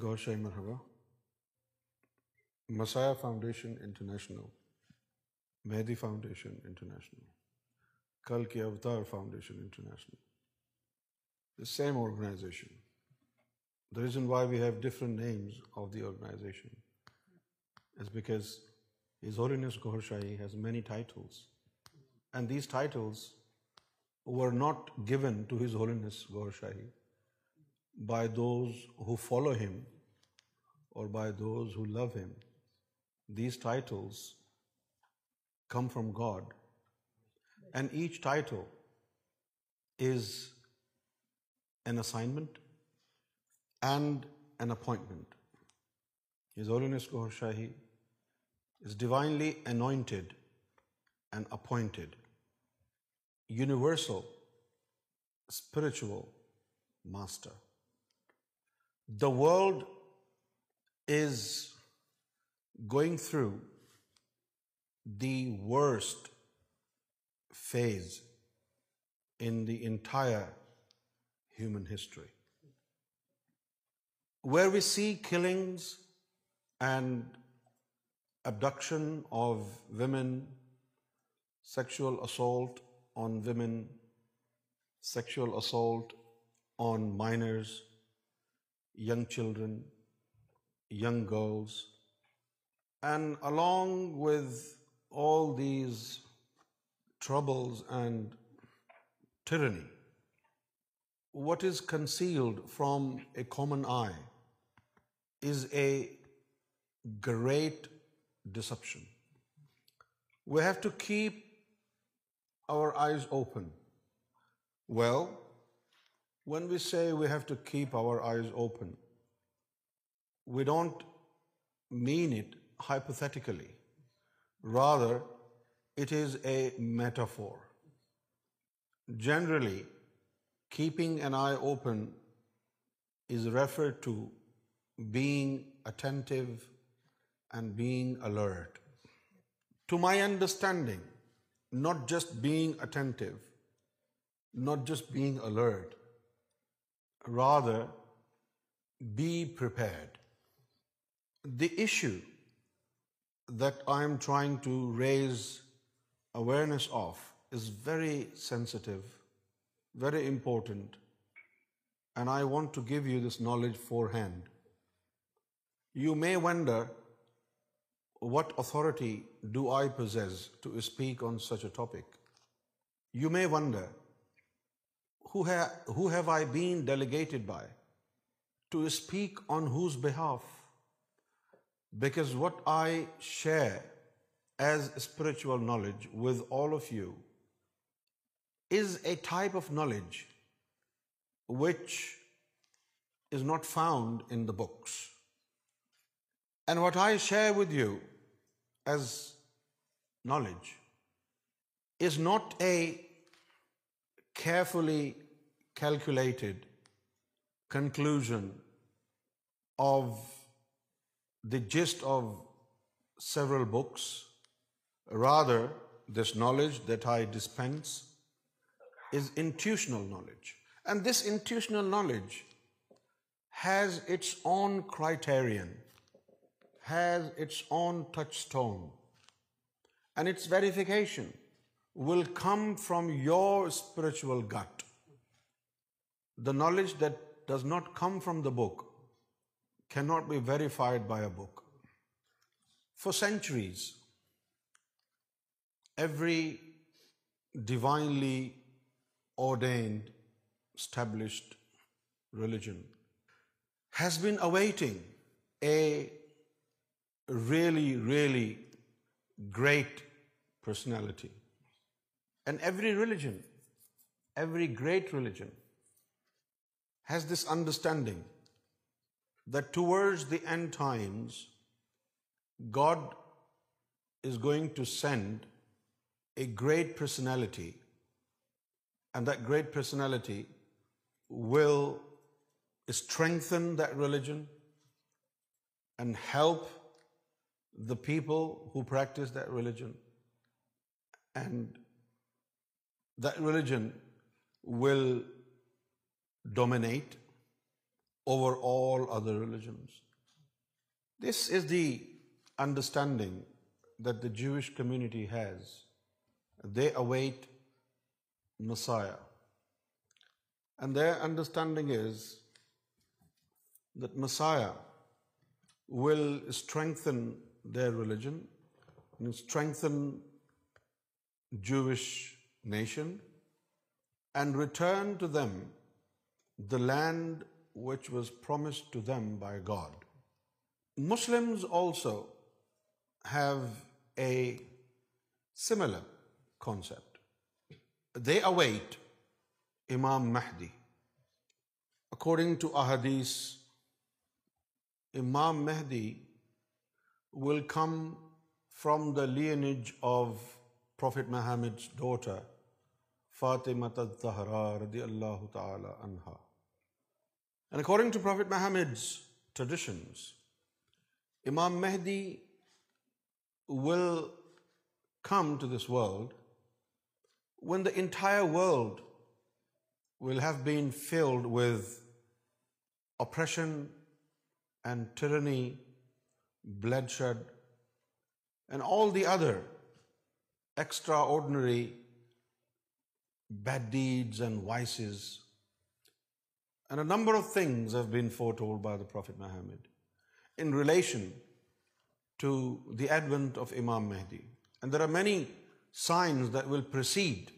گورشاہی مرحبہ Messiah foundation international Mehdi foundation international کل کے Avatar foundation international the reason why we have different names of the organisation is is because holiness Shahi has many titles and these titles were وو are not given to his holiness Shahi by those who follow him or by those who love him. These titles come from God, and each title is an assignment and an appointment. His Holiness Kohar Shahi is divinely anointed and appointed, universal spiritual master. The world is going through the worst phase in the entire human history, where we see killings and abduction of women, sexual assault on women, sexual assault on minors, young children, young girls, and along with all these troubles and tyranny, what is concealed from a common eye is a great deception. We have to keep our eyes open. Well, when we say we have to keep our eyes open, we don't mean it hypothetically. Rather, it is a metaphor. Generally, keeping an eye open is referred to being attentive and being alert. To my understanding, not just being attentive, not just being alert, Rather, be prepared. The issue that I am trying to raise awareness of is very sensitive, very important, and I want to give you this knowledge beforehand. You may wonder, what authority do I possess to speak on such a topic? You may wonder who have I been delegated by to speak on whose behalf? Because what I share as spiritual knowledge with all of you is a type of knowledge which is not found in the books. And what I share with you as knowledge is not a carefully calculated conclusion of the gist of several books. Rather, this knowledge that I dispense is intuitional knowledge. And this intuitional knowledge has its own criterion, has its own touchstone and its verification will come from your spiritual gut. The knowledge that does not come from the book cannot be verified by a book. For centuries, every divinely ordained, established religion has been awaiting a really, really great personality. And every religion, every great religion has this understanding that towards the end times, God is going to send a great personality, and that great personality will strengthen that religion and help the people who practice that religion and that religion will dominate over all other religions. This is the understanding that the Jewish community has. They await Messiah. And their understanding is that Messiah will strengthen their religion and strengthen Jewish nation and return to them the land which was promised to them by God Muslim also have a similar concept they await imam Mahdi according to ahadith imam Mahdi will come from the lineage of prophet Muhammad daughter al Zahra رضی اللہ تعالی عنہ and according to prophet Muhammad traditions imam Mahdi will come to this world when the entire world will have been filled with oppression and tyranny bloodshed and all the other extraordinary bad deeds and vices and a number of things have been foretold by the prophet Muhammad in relation to the advent of imam Mahdi and there are many signs that will precede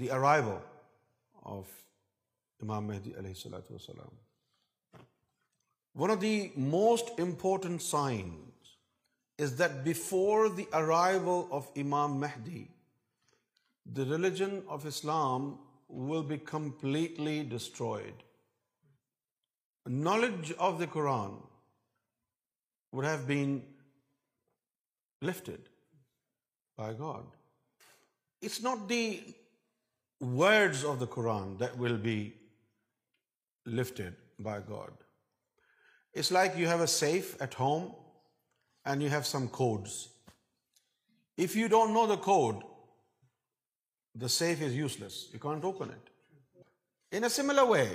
the arrival of imam Mahdi علیہ اللہ وسلم one of the most important sign is that before the arrival of Imam Mahdi, the religion of Islam will be completely destroyed. Knowledge of the Quran would have been lifted by God. It's not the words of the Quran that will be lifted by God. It's like you have a safe at home and you have some codes. If you don't know the code, the safe is useless. You can't open it. In a similar way,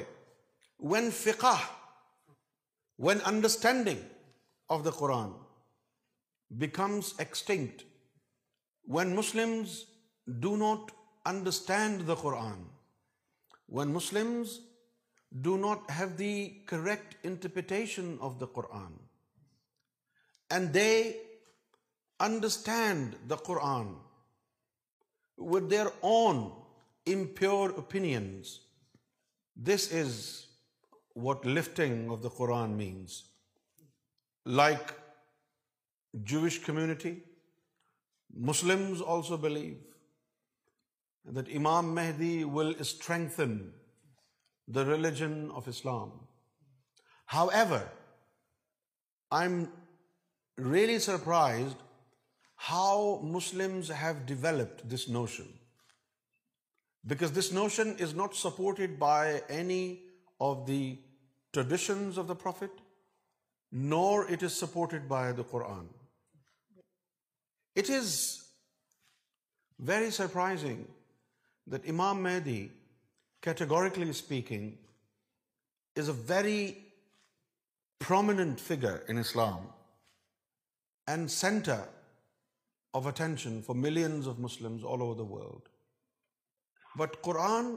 when fiqh, when understanding of the Quran becomes extinct, when Muslims do not understand the Quran, when Muslims do not have the correct interpretation of the Quran, and they understand the Quran with their own impure opinions. This is what lifting of the Quran means. Like Jewish community, Muslims also believe that Imam Mahdi will strengthen the religion of Islam. However, I'm really surprised how Muslims have developed this notion, because this notion is not supported by any of the traditions of the Prophet, nor it is supported by the Quran. It is very surprising that Imam Mahdi, categorically speaking, is a very prominent figure in Islam and center of attention for millions of Muslims all over the world. But Quran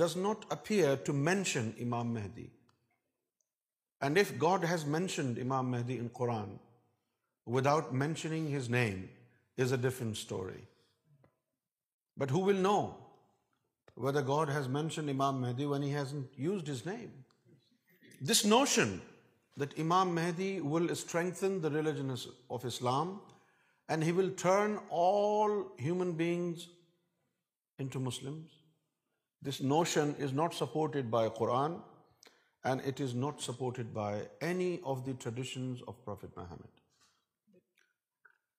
does not appear to mention Imam Mahdi. And if God has mentioned Imam Mahdi in Quran without mentioning his name, is a different story. But who will know whether God has mentioned Imam Mahdi when he hasn't used his name? This notion that Imam Mahdi will strengthen the religion of Islam and he will turn all human beings into Muslims. This notion is not supported by Quran and it is not supported by any of the traditions of Prophet Muhammad.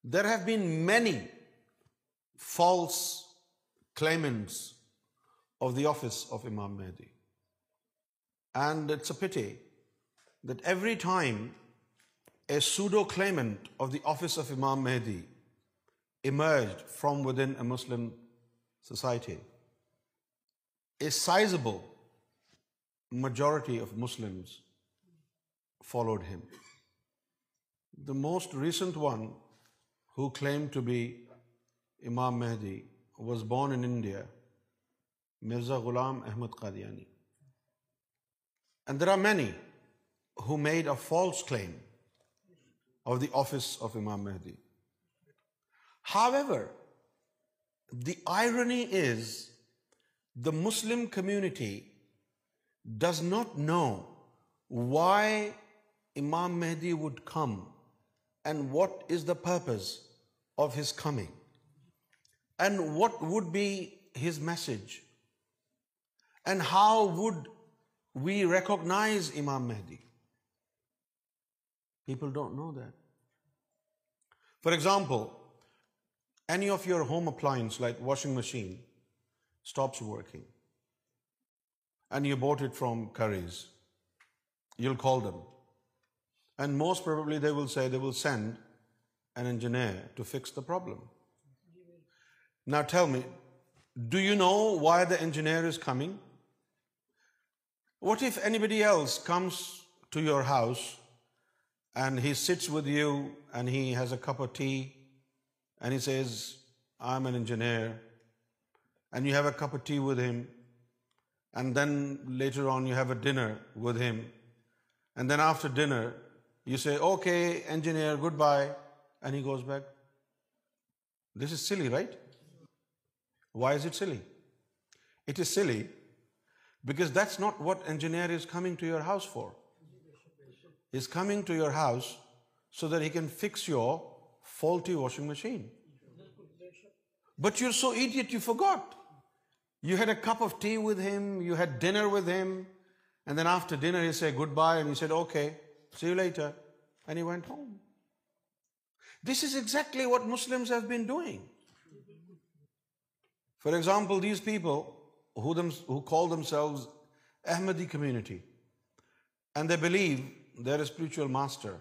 There have been many false claimants of the office of Imam Mahdi, and it's a pity that every time a pseudo-claimant of the office of Imam Mahdi emerged from within a Muslim society, a sizable majority of Muslims followed him. The most recent one who claimed to be Imam Mahdi was born in India, Mirza Ghulam Ahmad Qadiani. And there are many who made a false claim of the office of Imam Mahdi. However, the irony is the Muslim community does not know why Imam Mahdi would come and what is the purpose of his coming and what would be his message and how would we recognize Imam Mahdi. People don't know that. For example, any of your home appliance like washing machine stops working and you bought it from Currys, you'll call them. And most probably they will say they will send an engineer to fix the problem. Now tell me, do you know why the engineer is coming? What if anybody else comes to your house and he sits with you and he has a cup of tea and he says, I'm an engineer, and you have a cup of tea with him, and then later on you have a dinner with him, and then after dinner you say, okay, engineer, goodbye, and he goes back. This is silly, right? Why is it silly? It is silly because that's not what engineer is coming to your house for. Can fix your faulty washing machine but you so ate you got you had a cup of tea with him you had dinner goodbye okay for example these people Ahmadi community and they believe their spiritual master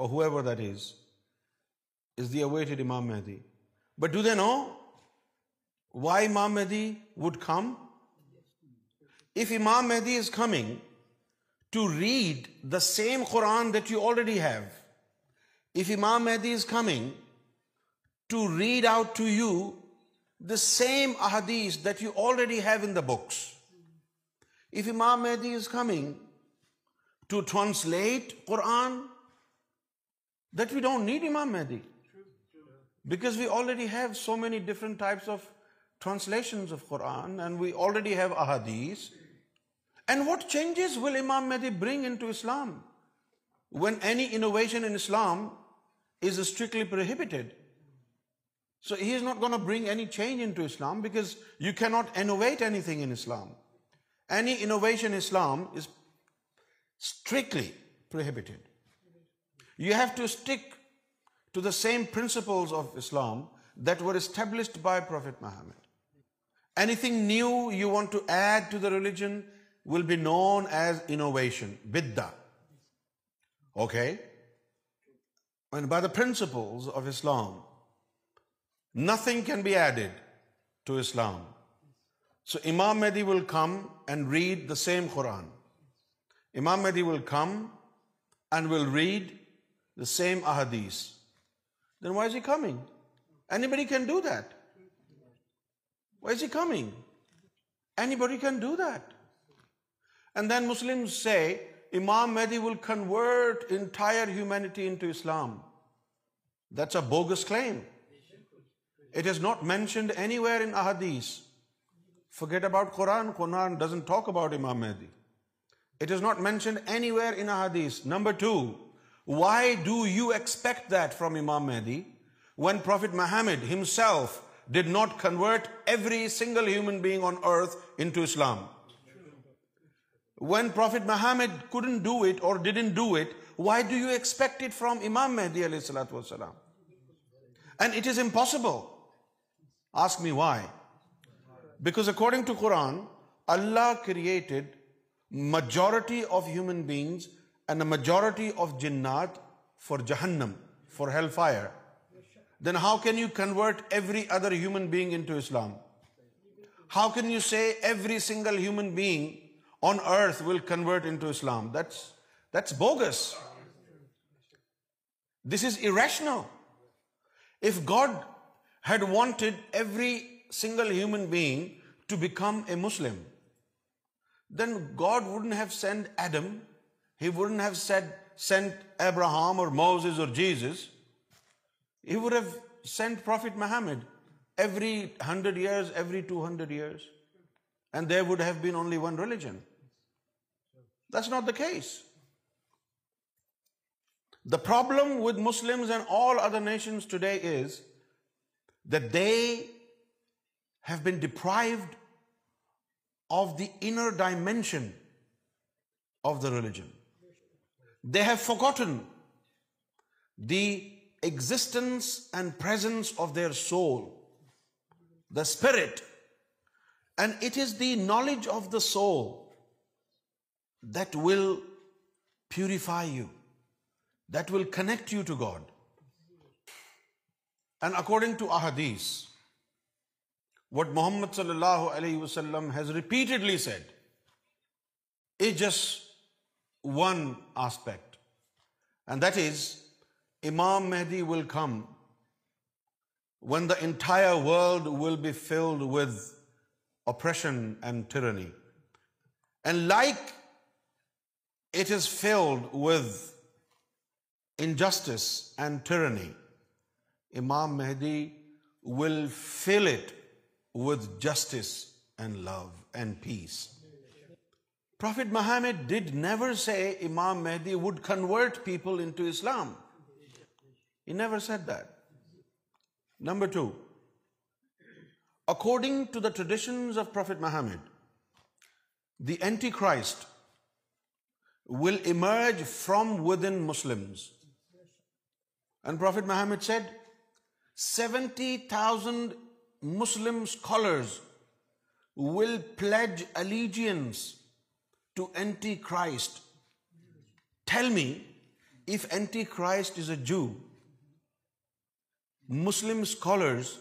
or whoever that is is the awaited Imam Mehdi but do they know why Imam Mehdi would come if Imam Mehdi is coming to read the same Quran that you already have if Imam Mehdi is coming to read out to you the same احادیث that you already have in the books if Imam Mehdi is coming to translate Quran that don't need Imam Mehdi because we Mehdi bring in to Islam when any innovation Islam is strictly prohibited so he is not gone of bring any change Islam because you not innovate any thing Islam any innovation Islam is strictly prohibited. You have to stick to the same principles of Islam that were established by Prophet Muhammad. Anything new you want to add to the religion will be known as innovation, biddah. Okay? And by the principles of Islam, nothing can be added to Islam. So Imam Mahdi will come and read the same Quran. Imam Mahdi will come and will read the same ahadith can do that and then Muslim imam Mahdi will word entire humanity انلام that's a bogus claim it is not mentioned anywhere انادیس forget about Quran Quran doesn't talk about imam Mahdi imam Mahdi when prophet Muhammad did not convert every single to Islam when prophet Muhammad couldn't do it or it why do you expect it from امام مہدی علیہ is impossible ask me why because according to Quran Allah created majority of human beings and a majority of jinnat for Jahannam, for hellfire, then how can you convert every other human being into Islam? How can you say every single human being on earth will convert into Islam? That's bogus. This is irrational. If God had wanted every single human being to become a Muslim, God wouldn't have send Adam he wouldn't have set sent Abraham or would have only one religion this not the case the problem with Muslim and all other nations today is they have deprived of the inner dimension of the religion. They have forgotten the existence and presence of their soul, the spirit. And it is the knowledge of the soul that will purify you, that will connect you to God. And according to ahadith, what Muhammad صلی اللہ علیہ وسلم has repeatedly said is just one aspect and that is imam Mahdi will come when the entire world will be filled with oppression and tyranny and like it is filled with injustice and tyranny imam Mahdi will fill it with justice and love and peace. Prophet Muhammad did never say Imam Mahdi would convert people into Islam. He never said that. Number two, according to the traditions of Prophet Muhammad, the Antichrist will emerge from within Muslims. And Prophet Muhammad said, 70,000 Muslim scholars will pledge allegiance to Antichrist. Tell me, if Antichrist is a Jew, Muslim scholars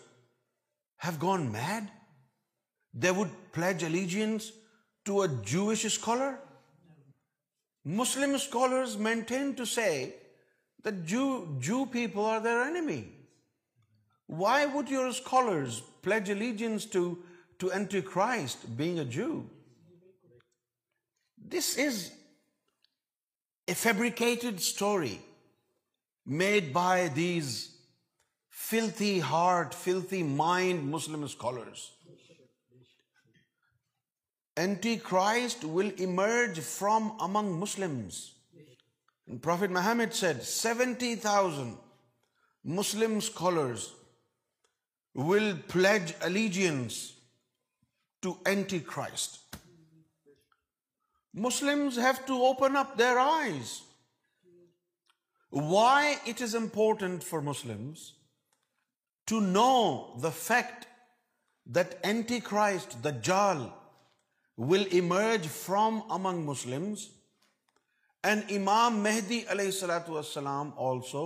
have gone mad? They would pledge allegiance to a Jewish scholar? Muslim scholars maintain to say that Jew people are their enemy. Why would your scholars pledge allegiance to Antichrist being a Jew? This is a fabricated story made by these filthy heart, filthy mind Muslim scholars. Antichrist will emerge from among Muslims. And Prophet Muhammad said 70,000 Muslim scholars will pledge allegiance to anti Christ Muslim have to open up their eyes why it is important for Muslim to know the fact that Antichrist the Dajjal will emerge from among Muslim and امام مہدی علیہ السلاۃ والسلام also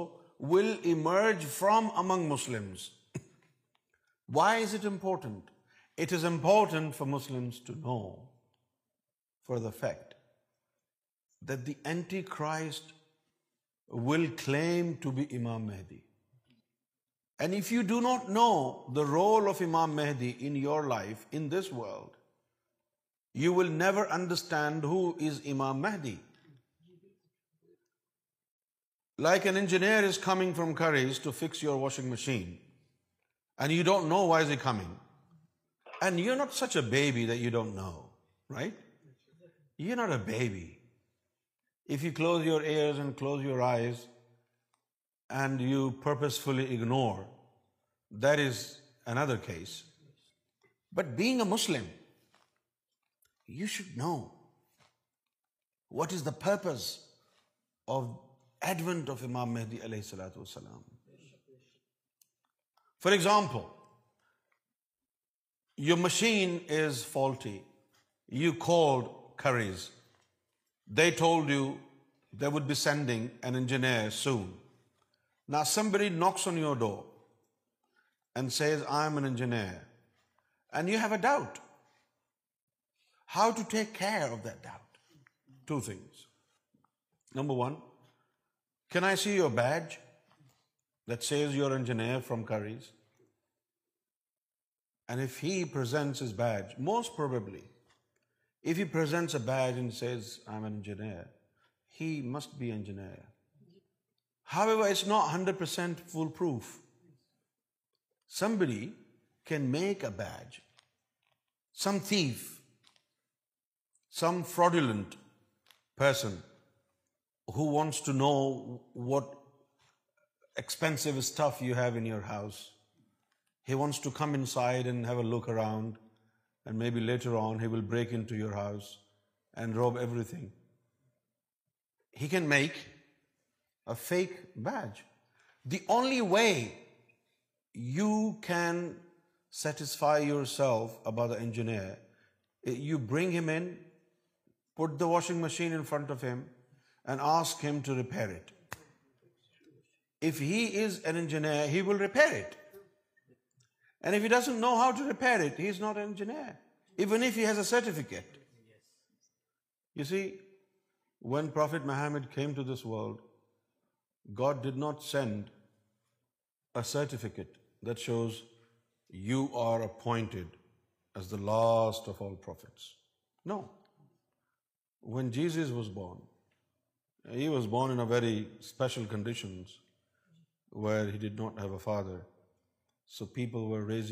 will emerge from among Muslims Why is it important? It is important for Muslims to know for the fact that the Antichrist will claim to be Imam Mahdi. And if you do not know the role of Imam Mahdi in your life, in this world, you will never understand who is Imam Mahdi. Like an engineer is coming from Curry's to fix your washing machine. And you don't know why is a coming and you are not such a baby though don't know right you not a baby if you close your ears and close your eyes and you purposefully ignore there is another case but being a Muslim you should know what is the purpose of advent of imam Mahdi علیہ السلات وسلم For example, your machine is faulty. You called Currys. They told you they would be sending an engineer soon. Now somebody knocks on your door and says, I am an engineer. And you have a doubt. How to take care of that doubt? Two things. Number one, can I see your badge? that says you're engineer from Curry's, and if he presents his badge, most probably, if he presents a badge and says, I'm an engineer, he must be engineer. However, it's not 100% foolproof. Somebody can make a badge. Some thief, some fraudulent person who wants to know what look around be later on will break house and rob everything he only way you can satisfy yourself the engineer you bring he in put the washing machine in front of him and to repair it certificate shows you are upped as the last no one Jesus was born he was born very special condition where had not he father so people weird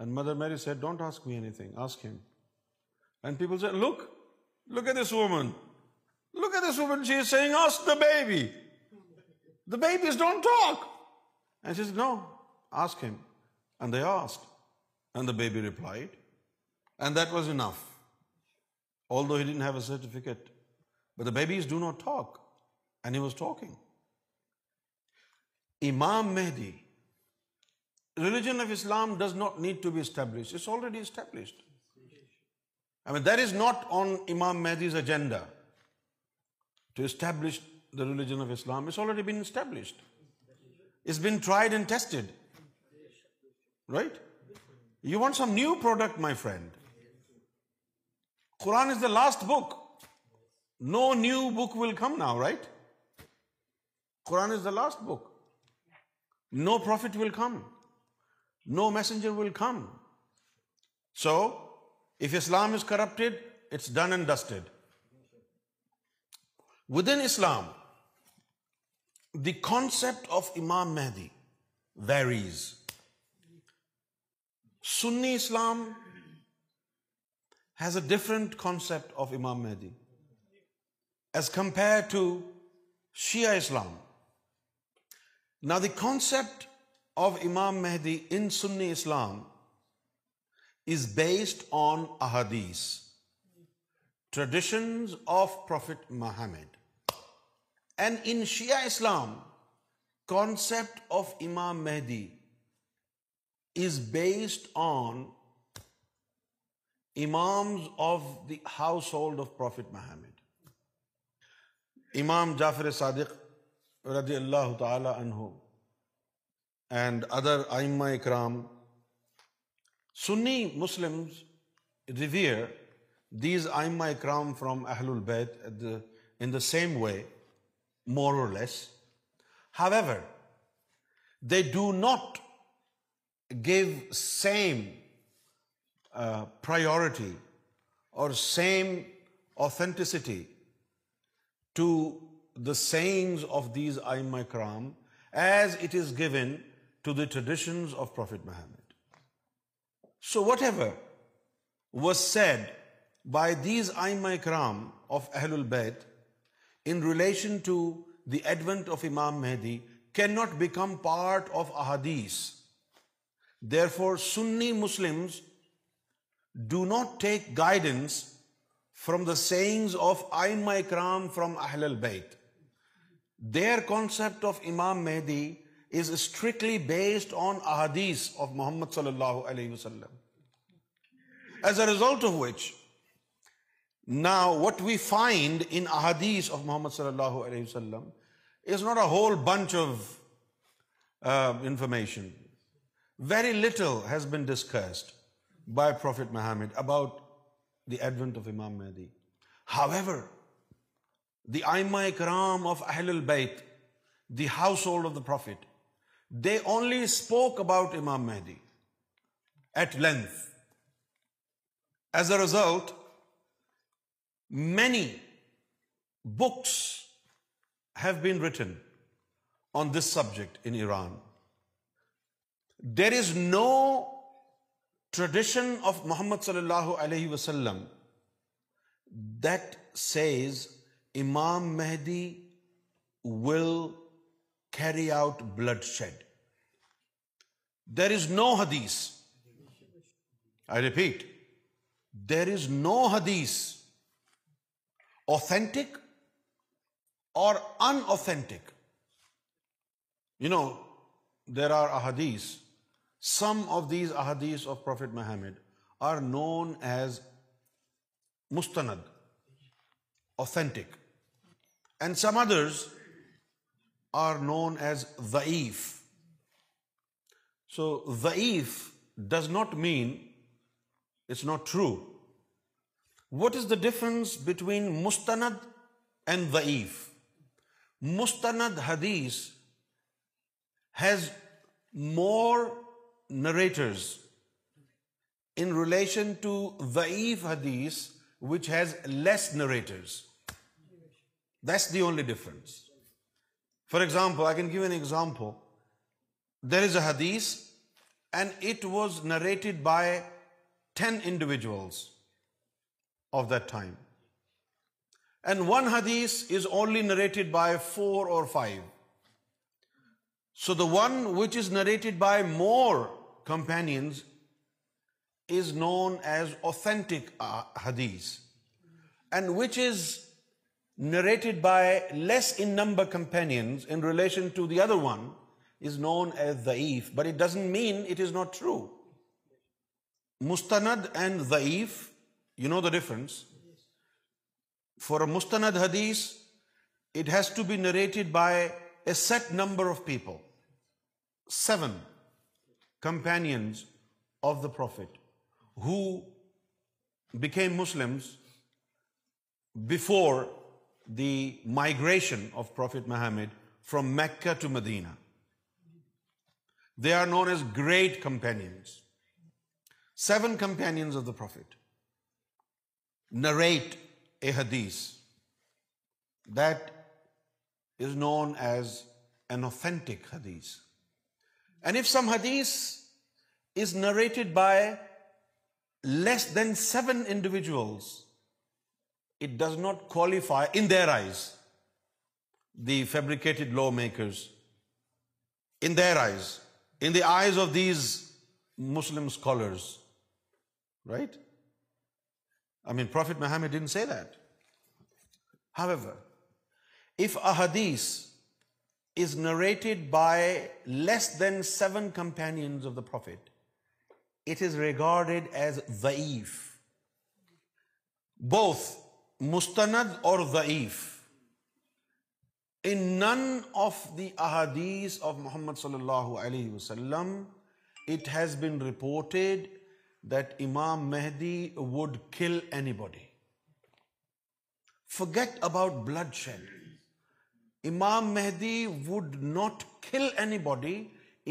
and mother Mary babies do not talk and he was talking imam Mahdi religion of Islam does not need to be main there is not on imam Mahdi's agenda to establish the ریلیجنشڈ and tested right you want some new product my friend Quran is the last book. No new book will come now, right? Quran is the last book. No prophet will come. No messenger will come. So, if Islam is corrupted, it's done and dusted. Within Islam, the concept of Imam Mahdi varies. Sunni Islam has a different concept of Imam Mahdi as compared to Shia Islam. Now the concept of Imam Mahdi in Sunni Islam is based on ahadith, traditions of Prophet Muhammad. And in Shia Islam, concept of Imam Mahdi is based on imams of the household of prophet Muhammad imam Jafar Sadiq رضی اللہ تعالی عنہ and other آئمہ اکرام سنی مسلم ریویئر these آئمہ اکرام from اہل البیت ان the same way more or less however they do not give same priority or same authenticity to the sayings of these آئی مائی کرام as it is given to the traditions of Prophet Muhammad so whatever was said by these آئی مائی کرام of اہل البید in relation to the advent of Imam Mahdi can not become part of احادیث therefore Sunni Muslims do not take guidance from the sayings of آئی مائی کرام from اہل البیت their concept of امام مہدی is strictly based on احادیث of Muhammad صلی اللہ علیہ وسلم as a result of which what we find in ahadith of Muhammad صلی اللہ علیہ وسلم is not a whole bunch of information very little has been discussed by Prophet Muhammad about the advent of Imam Mahdi how ever the آئی مائی کرام of اہل البیت the household of the prophet they only spoke about Imam Mahdi at length as a result many books have been written on this subject in Iran there is no tradition of Muhammad صلی اللہ علیہ وسلم that says Imam Mahdi will carry out bloodshed there is no hadith I repeat there is no حدیث authentic or in authentic you know there are احدیس سم of these احادیث of prophet Muhammad are known as مستند authentic and some others are known as ضعیف so ضعیف does not mean it's not true what is the difference between مستند and ضعیف مستند hadith has more narrators in relation to Da'if Hadith, which has less narrators. That's the only difference. For example, I can give an example. There is a Hadith and it was narrated by 10 individuals of that time. And one Hadith is only narrated by 4 or 5. So the one which is narrated by more companions is known as authentic hadith and which is narrated by less number companions and زیف you know the difference for a مستند hadith it has to be narrated by a set number of people seven companions of the Prophet who became Muslims before the migration of Prophet Muhammad from Mecca to Medina. They are known as great companions. 7 companions of the Prophet narrate a hadith that is known as an authentic hadith. And if some hadith is narrated by less than 7 individuals, it does not qualify, in their eyes, the fabricated lawmakers, in their eyes, in the eyes of these Muslim scholars, right? I mean, Prophet Muhammad didn't say that. However, if a hadith is narrated by less than seven companions of the prophet it is regarded as ضعیف بوف none of the احادیث of Muhammad صلی اللہ علیہ وسلم it has been that Imam Mahdi would kill anybody forget about bloodshed Imam Mahdi would not kill anybody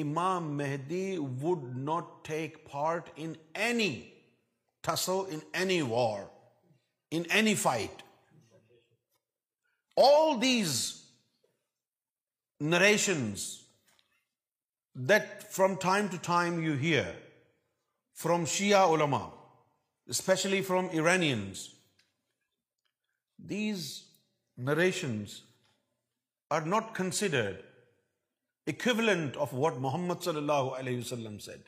Imam Mahdi would not take part in any Tasso in any war in any fight all these narrations that from time to time you hear from شیعہ علما especially from ایرانی these narrations are not considered equivalent of what Muhammad صلی اللہ علیہ وسلم said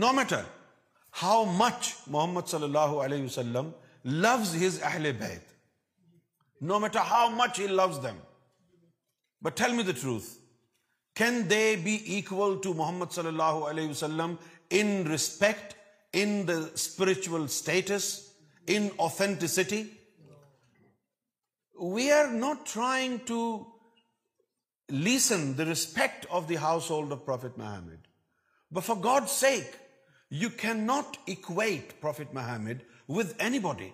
no matter how much Muhammad صلی اللہ علیہ وسلم لوز ہز اہل بیت no matter how much he loves them but tell me the truth can they be equal to Muhammad صلی اللہ علیہ وسلم in respect in the spiritual status in authenticity we are not trying to lessen the respect of the household of Prophet Muhammad but for God sake you can not equate Prophet Muhammad with anybody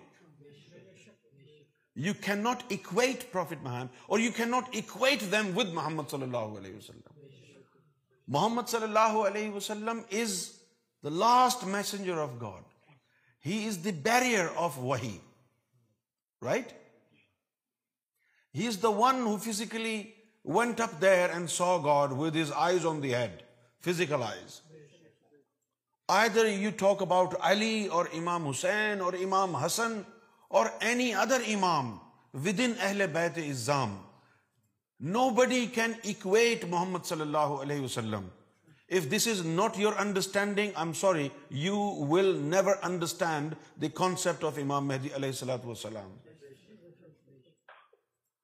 you can not equate Prophet Muhammad or you can not equate them with Muhammad صلی اللہ علیہ وسلم Muhammad صلی اللہ علیہ وسلم is the last messenger of God he is the bearer of وہی right he is the one who physically went up there and saw God with his eyes on the head physical eyes either you talk about Ali or Imam Hussain or Imam Hasan اور any other امام with in اہل بیت نو بڈی can acquit محمد صلی اللہ علیہ وسلم if this is not your understanding I am sorry you will never understand the concept of امام مہدی علیہ وسلم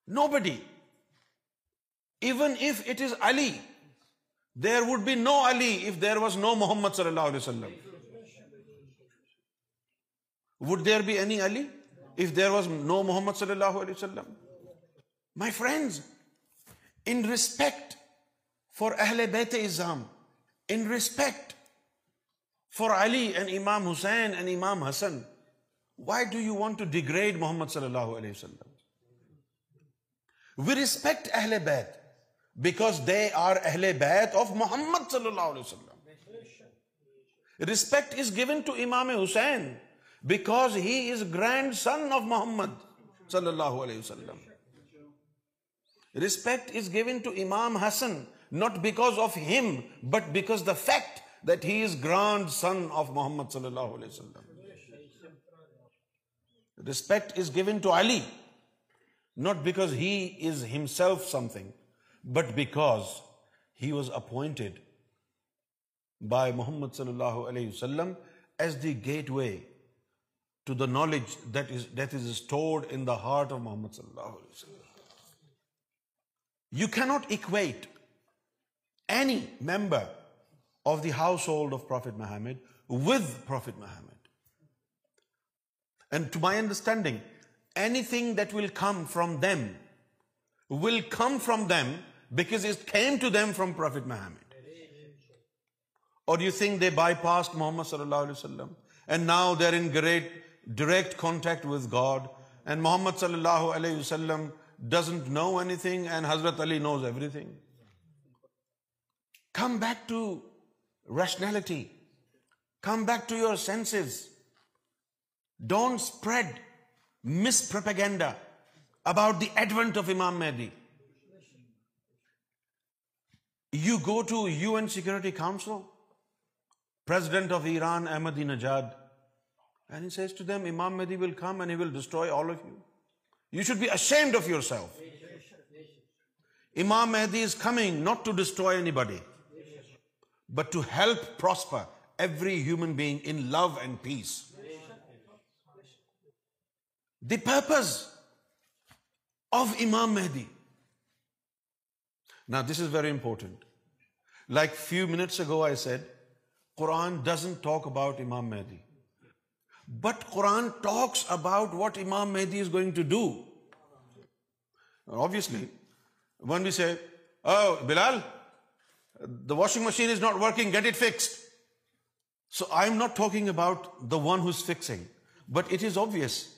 نو بڈی even if it is Ali there would be no Ali if there was no Muhammad صلی اللہ علیہ وسلم would there be any Ali if there was no Muhammad صلی اللہ علیہ وسلم my friends in respect for اہل بیت اظام in respect for Ali and Imam Hussain and Imam Hasan why do you want to degrade Muhammad صلی اللہ علیہ وسلم وی ریسپیکٹ اہل بیت بیکاز دے آر اہل بیت آف محمد صلی اللہ علیہ وسلم respect is given to Imam Hussain because he is grandson of Muhammad صلی اللہ علیہ وسلم respect is given to Imam Hasan not because of him but because the fact that he is grandson of Muhammad صلی اللہ علیہ وسلم respect is given to Ali not because he is himself something but because he was appointed by Muhammad صلی اللہ علیہ وسلم as the gateway to the knowledge that is that is stored in the heart of Muhammad صلی اللہ علیہ وسلم you can not equate any member of the household of Prophet Muhammad with Prophet Muhammad and to my understanding anything that will come from them will come from them because it came to them from Prophet Muhammad or you think they bypass Muhammad صلی اللہ علیہ وسلم and now they are in great direct contact with God and Muhammad صلی اللہ علیہ وسلم doesn't know anything and حضرت Ali knows everything come back to rationality come back to your senses don't spread mispropaganda about the advent of Imam Mahdi. You go to UN Security Council, President of Iran, Ahmadinejad, and he says to them, Imam Mahdi will come and he will destroy all of you. You should be ashamed of yourself. Imam Mahdi is coming not to destroy anybody, but to help prosper every human being in love and peace the purpose of Imam Mahdi. Now this is very important. Like few minutes ago I said, Quran doesn't talk about Imam Mahdi. But Quran talks about what Imam Mahdi is going to do. Obviously, when we say, oh, Bilal, the washing machine is not working, get it fixed. So I'm not talking about the one who's fixing, but it is obvious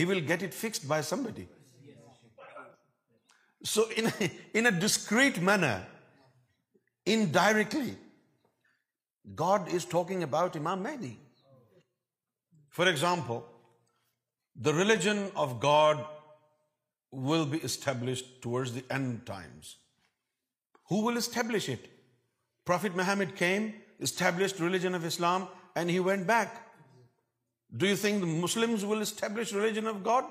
he will get it fixed by somebody. So in a discreet manner, indirectly, God is talking about Imam Mahdi. For example, the religion of God will be established towards the end times. Who will establish it? Prophet Muhammad came, established religion of Islam, and he went back. Do you think the Muslims will establish religion of God?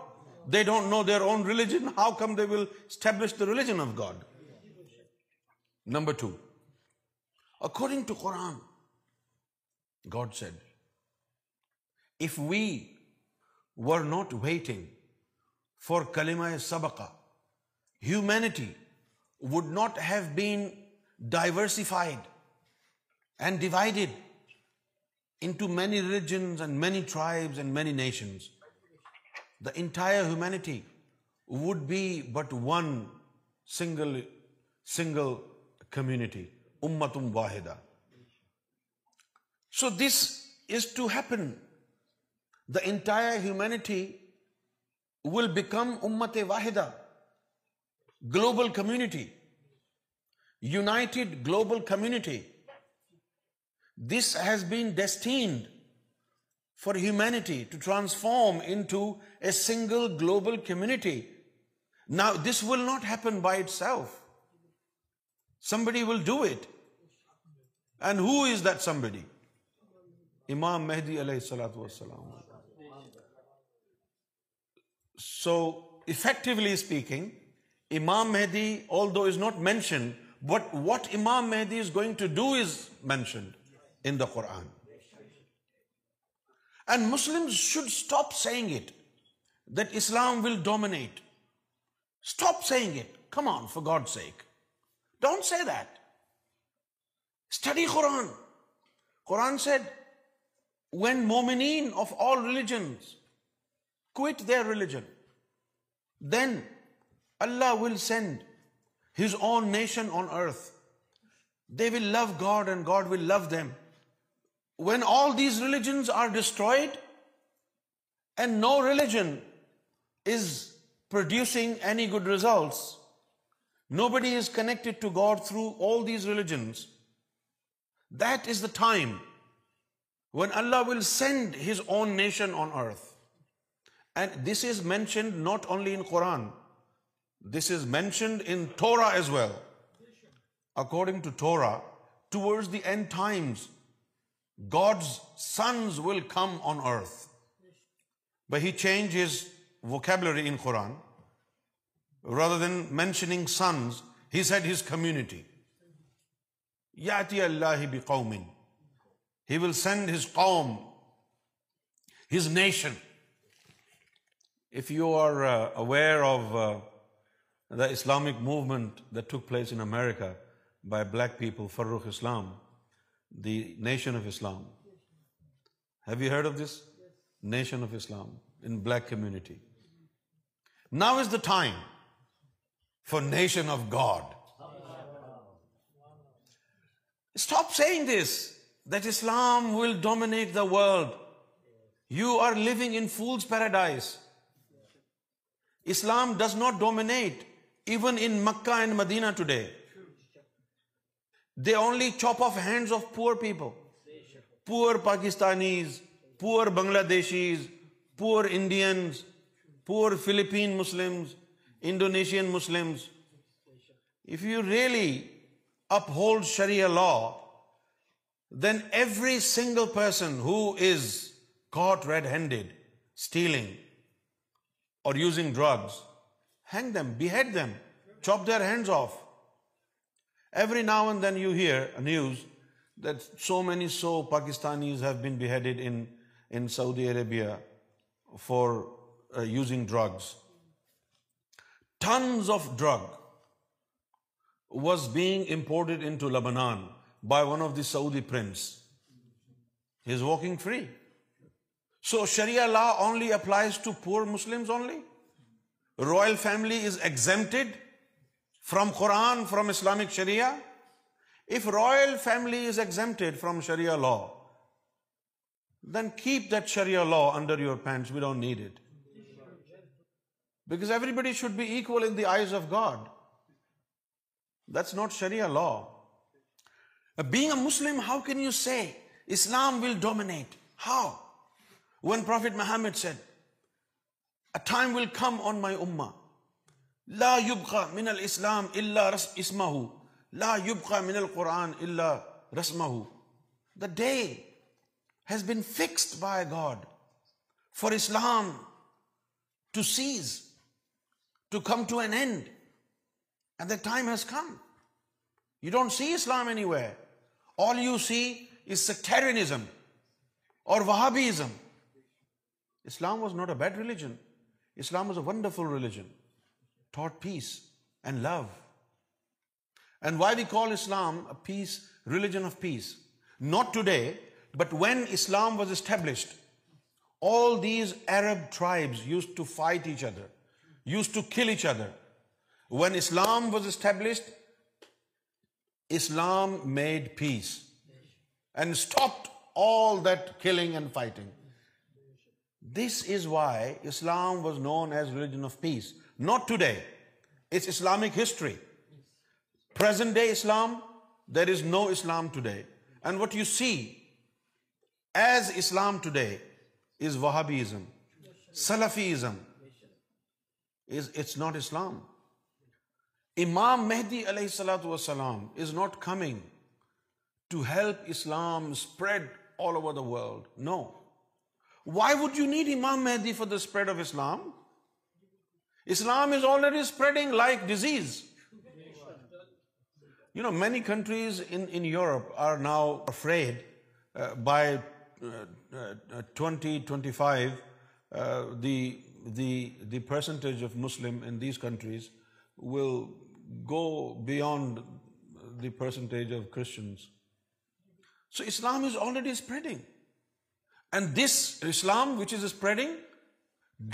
They don't know their own religion. How come they will establish the religion of God? Number two, according to Quran, God said, if we were not waiting for Kalimah Sabaqa, humanity would not have been diversified and divided into many religions and many tribes and many nations the entire humanity would be but one single single community امتم واحدہ so this is to happen the entire humanity will become امت واحدہ global community united global community this has been destined for humanity to transform into a single global community this will not happen by itself somebody will do it and who is that somebody Imam Mahdi علیہ السلاۃ وسلام so effectively speaking Imam Mahdi although is not mentioned but what Imam Mahdi is going to do is mentioned in the Quran. And Muslims should stop saying it, that Islam will dominate. Stop saying it. Come on, for God's sake. Don't say that. Study Quran. Quran said, when mu'mineen of all religions quit their religion, then Allah will send His own nation on earth. They will love God and God will love them when all these religions are destroyed and no religion is producing any good results, nobody is connected to God through all these religions, that is the time when Allah will send His own nation on earth. And this is mentioned not only in Quran, this is mentioned in Torah as well. According to Torah, towards the end times, God's sons will come on earth ب he change his vocabulary in Quran rather than mentioning sons he set his community اللہ بھی are aware of the Islamic movement the took place in America by black people Farrukh Islam the Nation of Islam. Have you heard of this? Yes. Nation of Islam in black community. Now is the time for Nation of God. Stop saying this, that Islam will dominate the world. You are living in fool's paradise. Islam does not dominate even in Mecca and Medina today. They only chop off hands of poor people. Poor Pakistanis, poor Bangladeshis, poor Indians, poor Philippine Muslims, Indonesian Muslims. If you really uphold Sharia law, then every single person who is caught red-handed, stealing or using drugs, hang them, behead them, chop their hands off. Every now and then you hear news that so Pakistanis have been beheaded in Saudi Arabia for uh, using drugs. Tons of drug was being imported into Lebanon by one of the Saudi prince. He's walking free. So Sharia law only applies to poor Muslims only? Royal family is exempted from Quran from Islamic Shreya if royal family from Shreya لریا law under should be L dead this not شریہ log a how can you see Islam will dominate how one پرائی اما لا يبقى من الاسلام the day has been fixed by god for the day has been come by God for Islam come to an end come you don't see Islam any you all you sectarianism or or Islam was not a bad religion Islam is a wonderful religion taught peace and love. And why we call Islam a peace, religion of peace. Not today, but when Islam was established, all these Arab tribes used to fight each other, used to kill each other. When Islam was established, Islam made peace and stopped all that killing and fighting. This is why Islam was known as religion of peace. Not today. It's Islamic history. Present day Islam, there is no Islam today. And what you see as Islam today is Wahhabism, Salafism. It's not Islam. Imam Mahdi sallallahu alaihi wasallam is not coming to help Islam spread all over the world. No. Why would you need Imam Mahdi for the spread of Islam? Islam is already spreading like disease. You know, many countries in Europe are now afraid uh, by uh, uh, 2025, the percentage of Muslim in these countries will go beyond the percentage of Christians. So Islam is already spreading. And this Islam which is spreading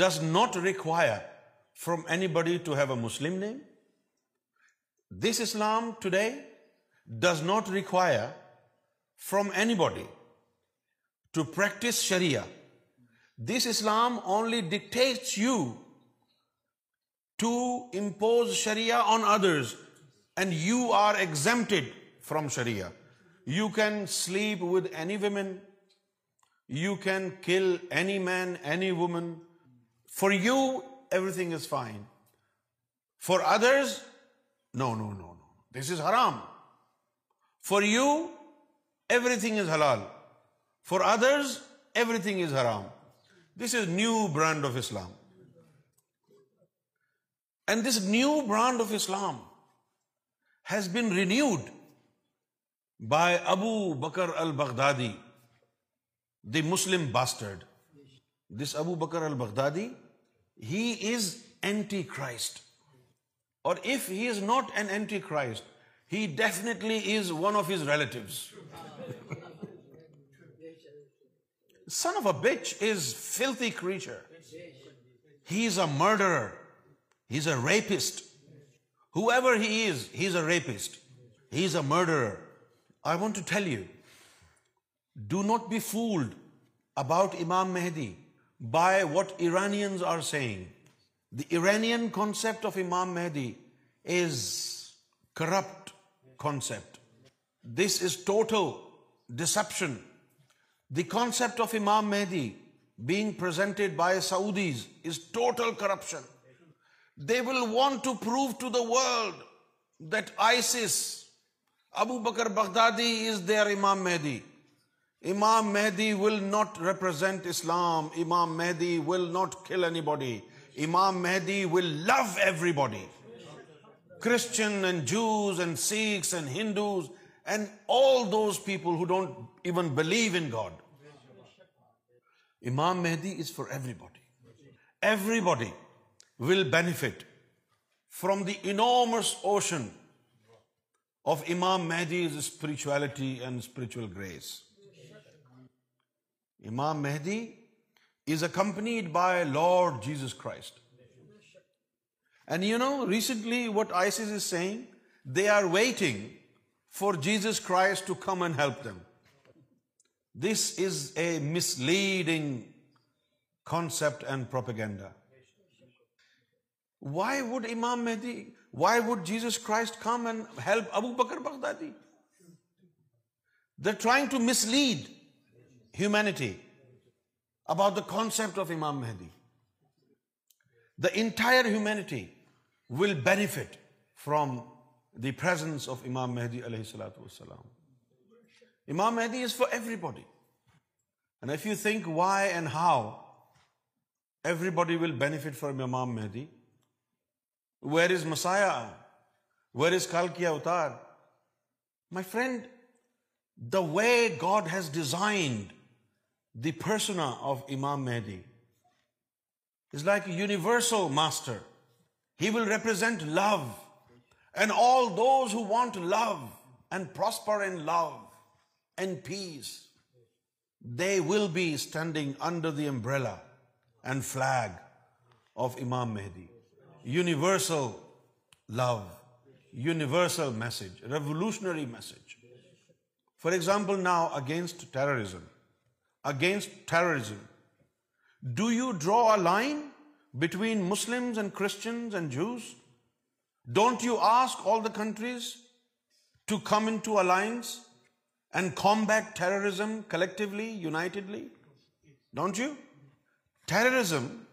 does not require from anybody to have a Muslim name. This Islam today does not require from anybody to practice Sharia. This Islam only dictates you to impose Sharia on others, and you are exempted from Sharia. You can sleep with any women, you can kill any man, any woman. For you, everything is fine for others no no no no this is حرام for you everything is حلال for others everything is حرام this is new brand of Islam and this new brand of Islam has been renewed by Abu Bakr al Baghdadi the Muslim bastard this Abu Bakr al Baghdadi he is Antichrist. Or if he is not an Antichrist, he definitely is one of his relatives. Son of a bitch is filthy creature. He is a murderer. He's a rapist. Whoever he is, he's a rapist. He's a murderer. I want to tell you, do not be fooled about Imam Mahdi. By what are seeing the Iranian concept of Imam Mahdi is corrupt concept this is total deception the concept of Imam Mahdi being by Saudis is total corruption they will want to prove to the world that I Abu Bakr Baghdadi is their Imam Mahdi Imam Mahdi will not represent Islam. Imam Mahdi will not kill anybody. Imam Mahdi will love everybody. Christian and Jews and Sikhs and Hindus and all those people who don't even believe in God. Imam Mahdi is for everybody. Everybody will benefit from the enormous ocean of Imam Mahdi's spirituality and spiritual grace. Imam Mahdi is accompanied by Lord Jesus Christ and you know recently what ISIS is seeing they are waiting for Jesus Christ to come and help them this is a misleading concept and propaganda why would Imam Mahdi why would Jesus Christ come and help Abu Bakr Baghdadi the trying to mislead humanity about the concept of Imam Mahdi the entire humanity will benefit from the presence of Imam Mahdi علیہ السلاۃ والسلام Imam Mahdi is for everybody and if you think why and how everybody will benefit from Imam Mahdi where is مسایا where is کال کیا avatar my friend the way God has designed The persona of Imam Mahdi is like a universal master. He will represent love, and all those who want love and prosper in love and peace, they will be standing under the umbrella and flag of Imam Mahdi. Universal love, universal message, revolutionary message. For example, now against terrorism against terrorism. Do you draw a line between Muslims and Christians and Jews? Don't you ask all the countries to come into alliance and combat terrorism collectively, unitedly? Don't you? Terrorism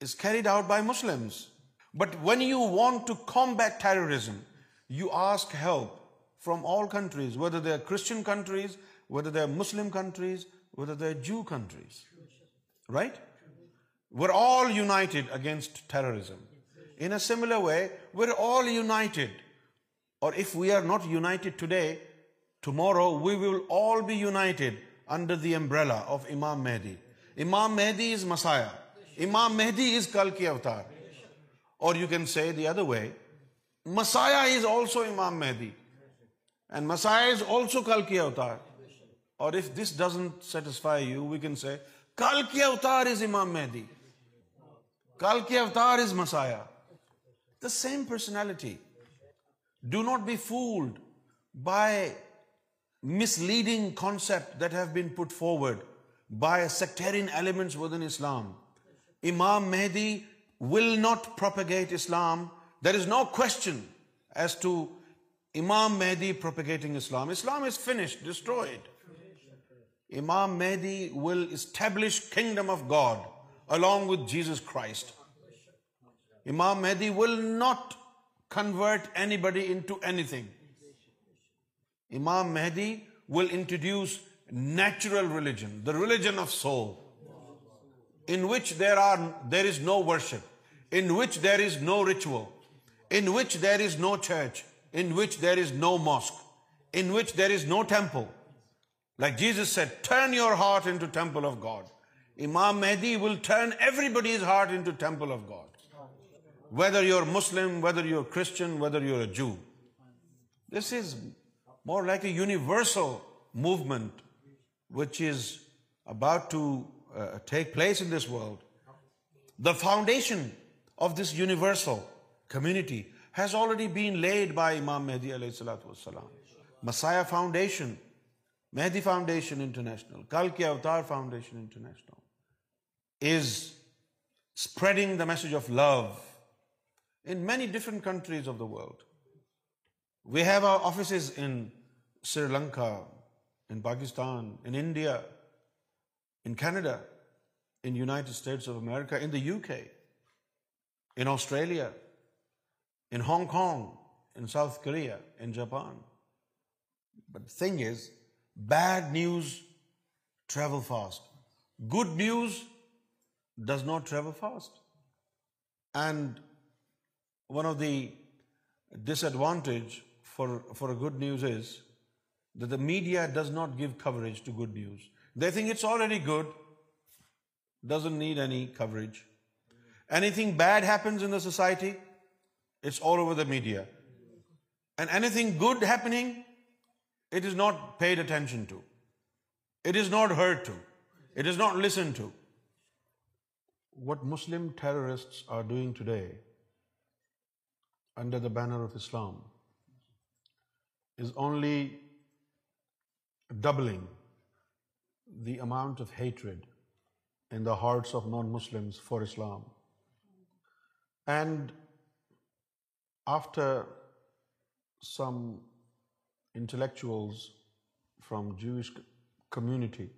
is carried out by Muslims. But when you want to combat terrorism, you ask help from all countries, whether they are Christian countries, whether they are Muslim countries, وا جیز right we are all united اگینسٹرو we'll all be united under the umbrella the Imam Mahdi is messiah Imam Mahdi avatar or you can see the other way messiah is also Imam Mahdi and مسایا is also کل کی اوتار اور if this doesn't satisfy you we can say کل کے اوتار از امام مہدی کل کی avatar is Messiah the same personality do not be fooled by misleading concept that have been put forward by with element Islam imam Mahdi will not propagate Islam there is no question as to imam Mahdi propagating Islam Islam is finish destroyed imam Mahdi will establish kingdom of God along with Jesus Christ imam Mahdi will not convert imam Mahdi will introduce natural religion the religion of so hence there are there is no worship in which there is no ریچو hence there is no church hence there is no mosque hence there is no temple turn your heart into God imam Mahdi will turn everybody is heart in temple of God whether your Muslim whether your creator your more like a universal movement which is about to take place in of this universal communities already imam Mahdi علیہ السلات Messiah foundation Mehdi Foundation International, Kalki Avatar Foundation International is spreading the message of love in many different countries of the world. We have our offices in Sri Lanka, in Pakistan, in India, in Canada, in the United States of America, in the UK, in Australia, in Hong Kong, in South Korea, in Japan. But the thing is, Bad news travel fast. Good news does not travel fast. And one of the disadvantage for a good news is that the media does not give coverage to good news. They think it's already good, doesn't need any coverage. Anything bad happens in the society, it's all over the media. And anything good happening, it is not paid attention to. It is not heard to. It is not listened to. What Muslim terrorists are doing today under the banner of Islam is only doubling the amount of hatred in the hearts of non-Muslims for Islam. And after some intellectuals from Jewish community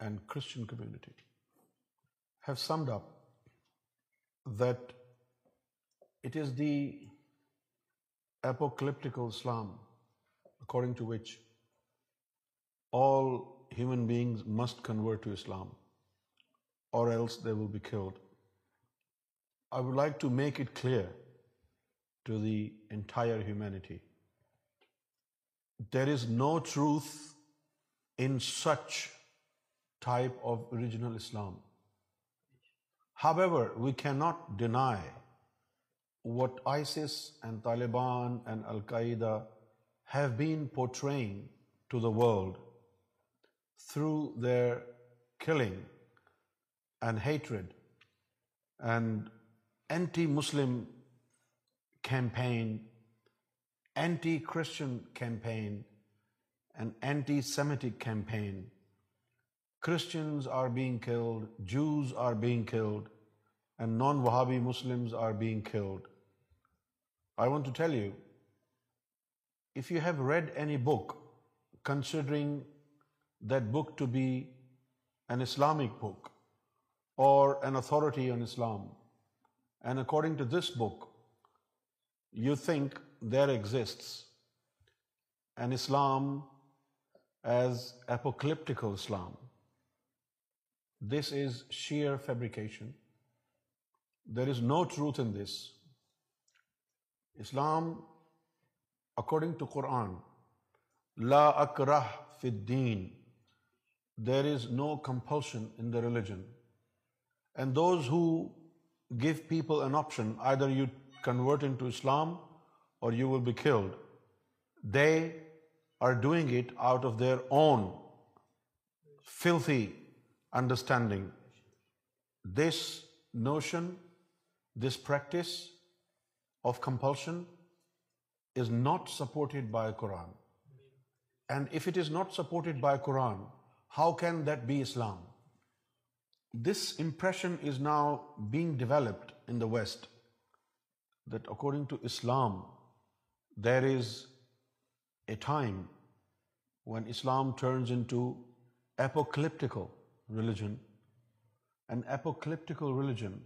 and Christian community have summed up that it is the apocalyptical Islam according to which all human beings must convert to Islam or else they will be killed. I would like to make it clear to the entire humanity there is no truth in such type of original Islam. However, we cannot deny what ISIS and Taliban and Al-Qaeda have been portraying to the world through their killing and hatred and anti-Muslim campaign anti Christian anti Semitic campaign Christians and non Wahhabi Muslim an Islamic book this book you think there exists an Islam as apocalyptical Islam this is sheer fabrication there is no truth in this Islam according to Quran لا اکراہ الدین there is no compulsion in the religion and those who give people an option either you convert into Islam or you will be killed. They are doing it out of their own filthy understanding. This notion, this practice of compulsion is not supported by Quran. And if it is not supported by Quran, how can that be Islam? This impression is now being developed in the West that according to Islam, there is a time when Islam turns into apocalyptical religion. An apocalyptical religion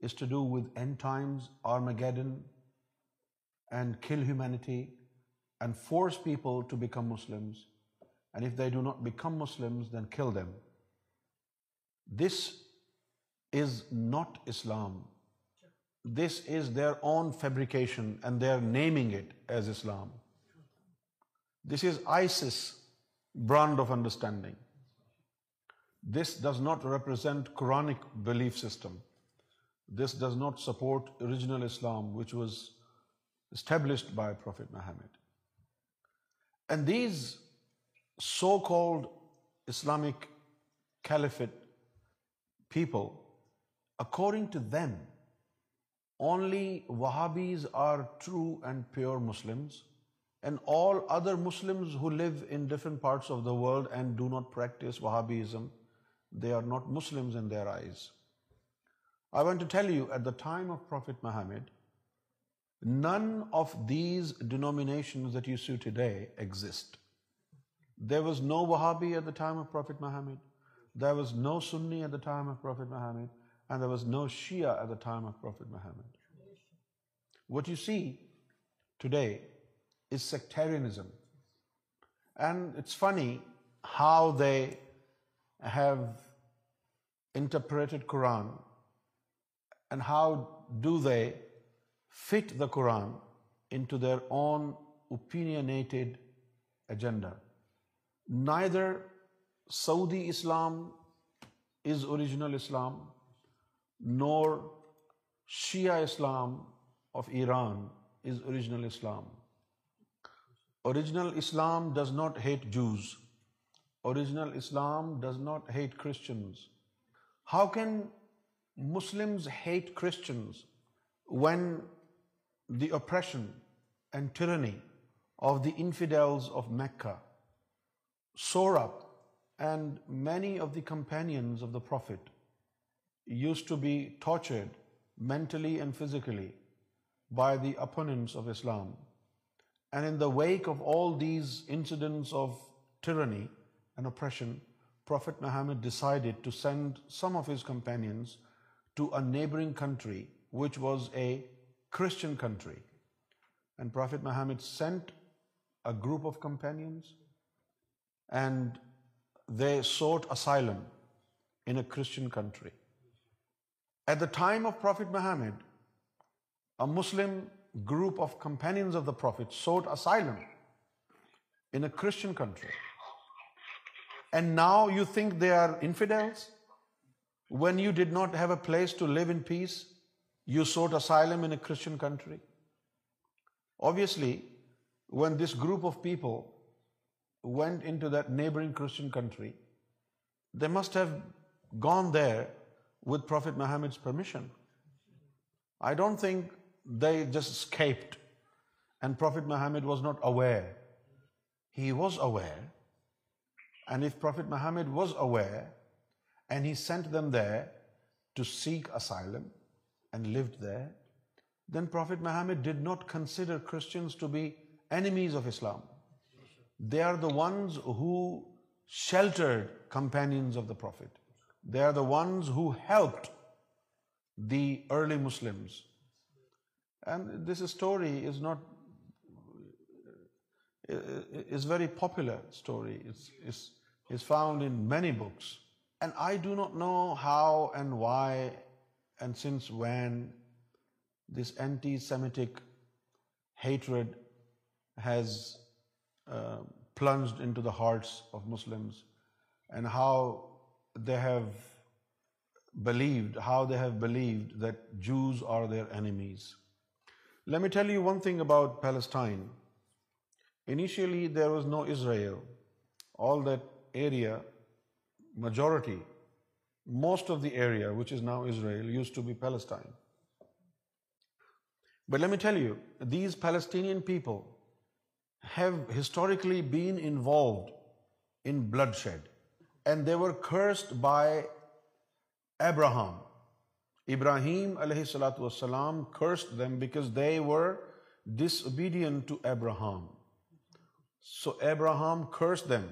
is to do with end times, Armageddon, and kill humanity and force people to become Muslims, and if they do not become Muslims, then kill them. This is not Islam this is their own fabrication and they are naming it as Islam. This is ISIS brand of understanding. This does not represent Quranic belief system. This does not support original Islam, which was established by Prophet Muhammad. And these so-called Islamic Caliphate people, according to them, only Wahhabis are true and pure Muslims, and all other Muslims who live in different parts of the world and do not practice Wahhabism, they are not Muslims in their eyes. I want to tell you, at the time of Prophet Muhammad, none of these denominations that you see today exist. There was no Wahhabi at the time of Prophet Muhammad. There was no Sunni at the time of Prophet Muhammad. And there was no Shia at the time of Prophet Muhammad. What you see today is sectarianism. And it's funny how they have interpreted Quran and how do they fit the Quran into their own opinionated agenda. Neither Saudi Islam is original Islam, nor Shia Islam of Iran is original Islam. Original Islam does not hate Jews. Original Islam does not hate Christians. How can Muslims hate Christians when the oppression and tyranny of the infidels of Mecca, Saurabh and many of the companions of the Prophet used to be tortured mentally and physically by the opponents of Islam. And in the wake of all these incidents of tyranny and oppression, Prophet Muhammad decided to send some of his companions to a neighboring country, which was a Christian country. And Prophet Muhammad sent a group of companions, and they sought asylum in a Christian country. At the time of Prophet Muhammad, a Muslim group of companions of the Prophet sought asylum in a Christian country. And now you think they are infidels? When you did not have a place to live in peace, you sought asylum in a Christian country. Obviously, when this group of people went into that neighboring Christian country, they must have gone there with Prophet Muhammad's permission. I don't think they just escaped and Prophet Muhammad was not aware. He was aware. And if Prophet Muhammad was aware and he sent them there to seek asylum and lived there, then Prophet Muhammad did not consider Christians to be enemies of Islam. They are the ones who sheltered companions of the Prophet. They are the ones who helped the early Muslims. And this story is not, is very popular story. It's found in many books. And I do not know how and why and since when this anti-Semitic hatred has uh, plunged into the hearts of Muslims, and how they have believed, how they have believed that Jews are their enemies. Let me tell you one thing about Palestine. Initially, there was no Israel. All that area, majority, most of the area, which is now Israel, used to be Palestine. But let me tell you, these Palestinian people have historically been involved in bloodshed. And they were cursed by Abraham Ibrahim علیہ السلاۃ وسلام cursed them because they were disobedient to Abraham so Abraham curse them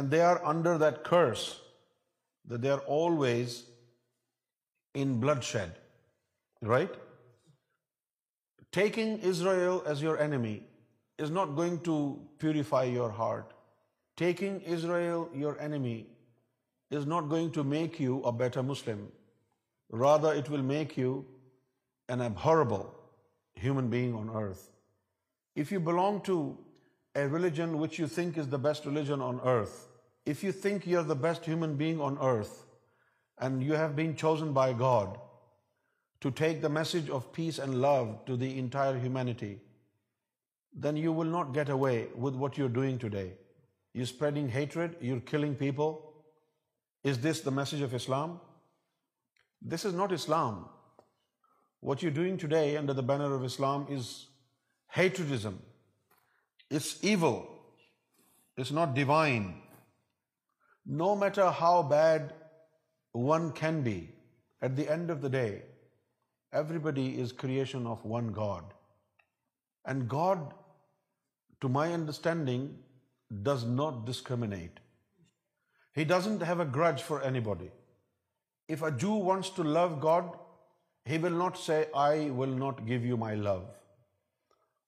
and they are under that curse they are always in bloodshed right taking Israel as your enemy is not going to purify your heart Taking Israel, your enemy, is not going to make you a better Muslim. Rather, it will make you an abhorrible human being on earth. If you belong to a religion which you think is the best religion on earth, if you think you're the best human being on earth, and you have been chosen by God to take the message of peace and love to the entire humanity, then you will not get away with what you're doing today. You're spreading hatred, you're killing people. Is this the message of Islam? This is not Islam. What you're doing today under the banner of Islam is hatredism. It's evil. It's not divine. No matter how bad one can be, at the end of the day, everybody is creation of one God. And God, to my understanding, does not discriminate. He doesn't have a grudge for anybody. If a Jew wants to love God, he will not say, I will not give you my love.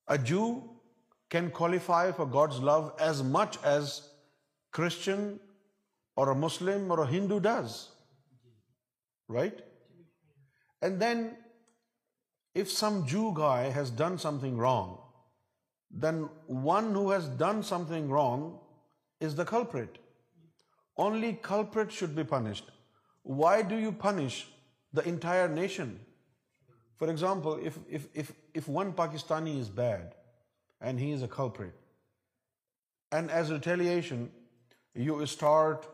A Jew can qualify for God's love as much as a Christian or a Muslim or a Hindu does. Right? And then, if some Jew guy has done something wrong, then one who has done something wrong is the culprit. Only culprit should be punished. Why do you punish the entire nation? For example, if one Pakistani is bad and he is a culprit, and as retaliation, you start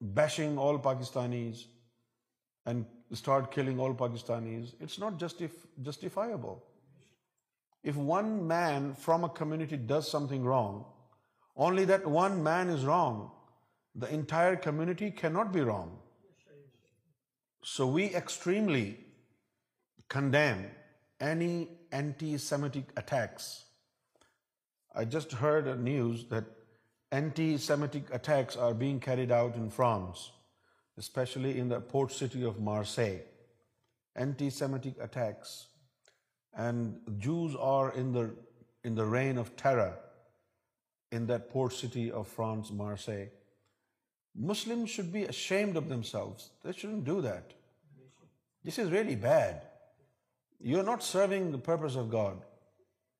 bashing all Pakistanis and start killing all Pakistanis, it's not justifiable. If one man from a community does something wrong, only that one man is wrong. The entire community cannot be wrong. So we extremely condemn any anti-Semitic attacks. I just heard news that anti-Semitic attacks are being carried out in France, especially in the port city of Marseille. Anti-Semitic attacks and Jews are in the reign of terror in that port city of France, Marseille. Muslims should be ashamed of themselves. They shouldn't do that. This is really bad. You're not serving the purpose of God.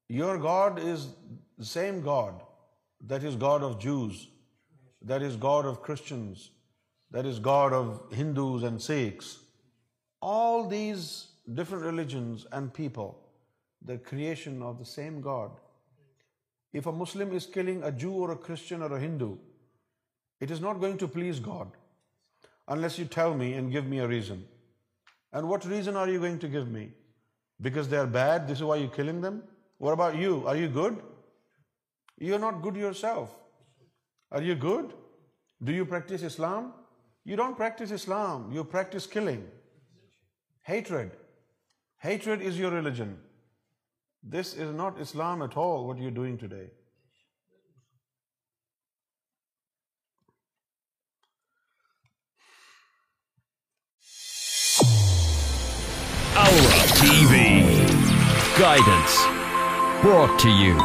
Your God is the same God that is God of Jews, that is God of Christians, that is God of Hindus and Sikhs. All these different religions and people, the creation of the same God. If a Muslim is killing a Jew or a Christian or a Hindu, it is not going to please God, unless you tell me and give me a reason. And what reason are you going to give me? Because they are bad, this is why you're killing them? What about you? Are you good? You're not good yourself. Are you good? Do you practice Islam? You don't practice Islam, you practice killing, hatred. Hatred is your religion. This is not Islam at all, what you're doing today. Aura TV Guidance, brought to you